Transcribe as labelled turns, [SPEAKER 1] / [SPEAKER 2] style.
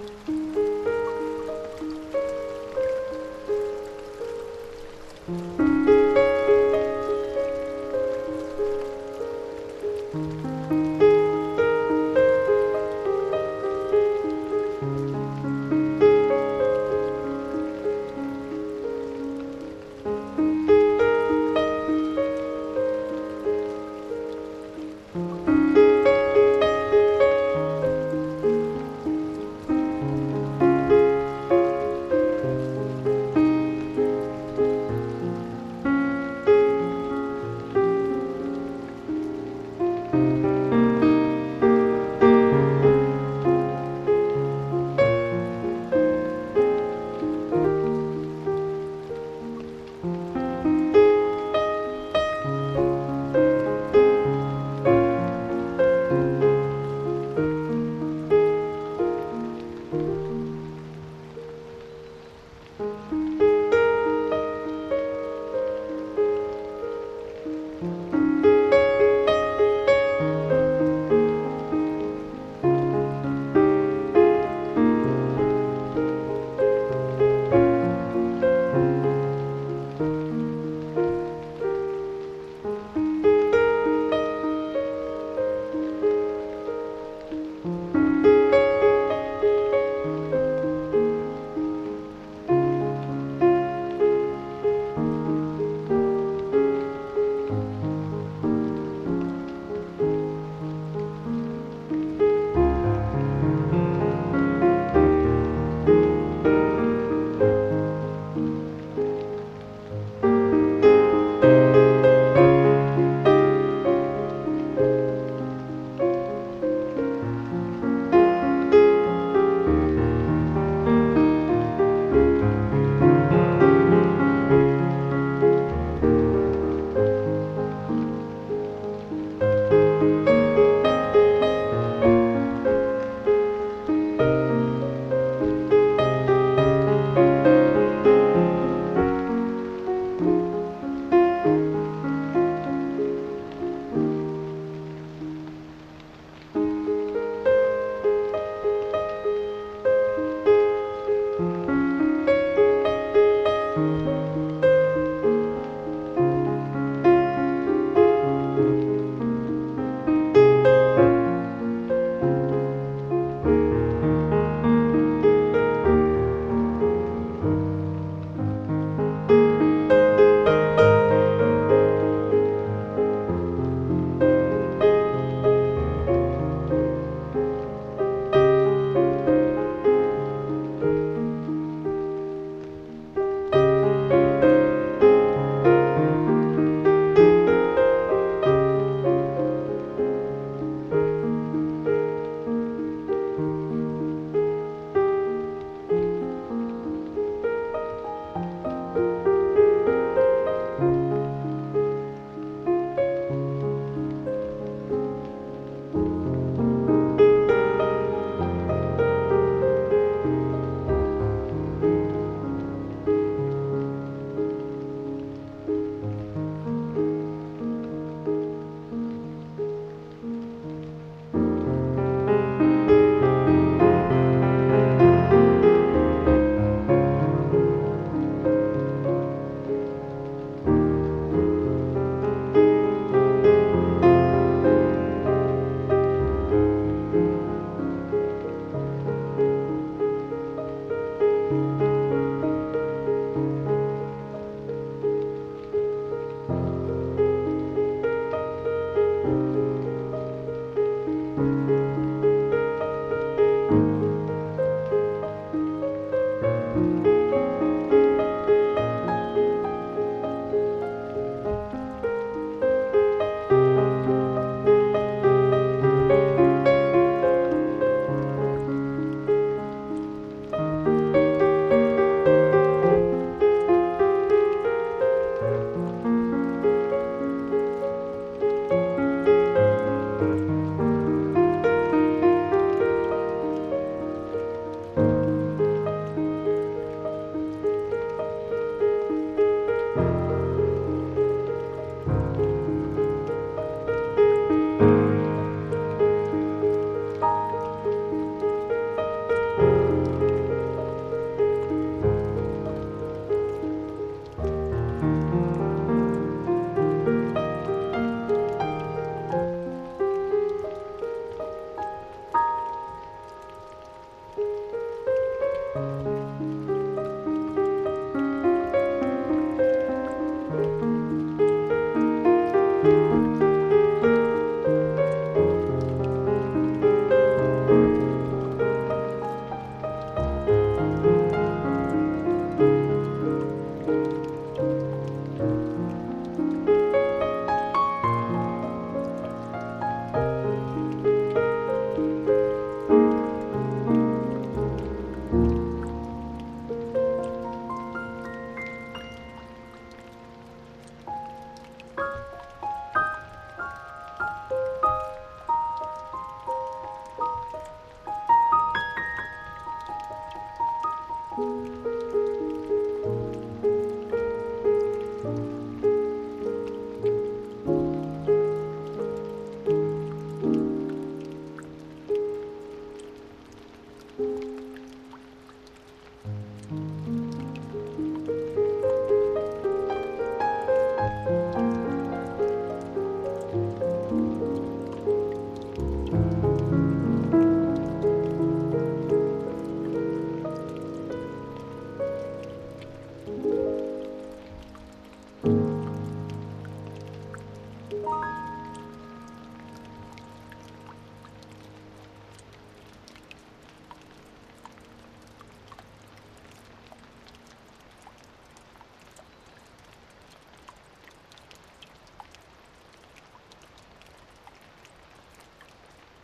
[SPEAKER 1] Música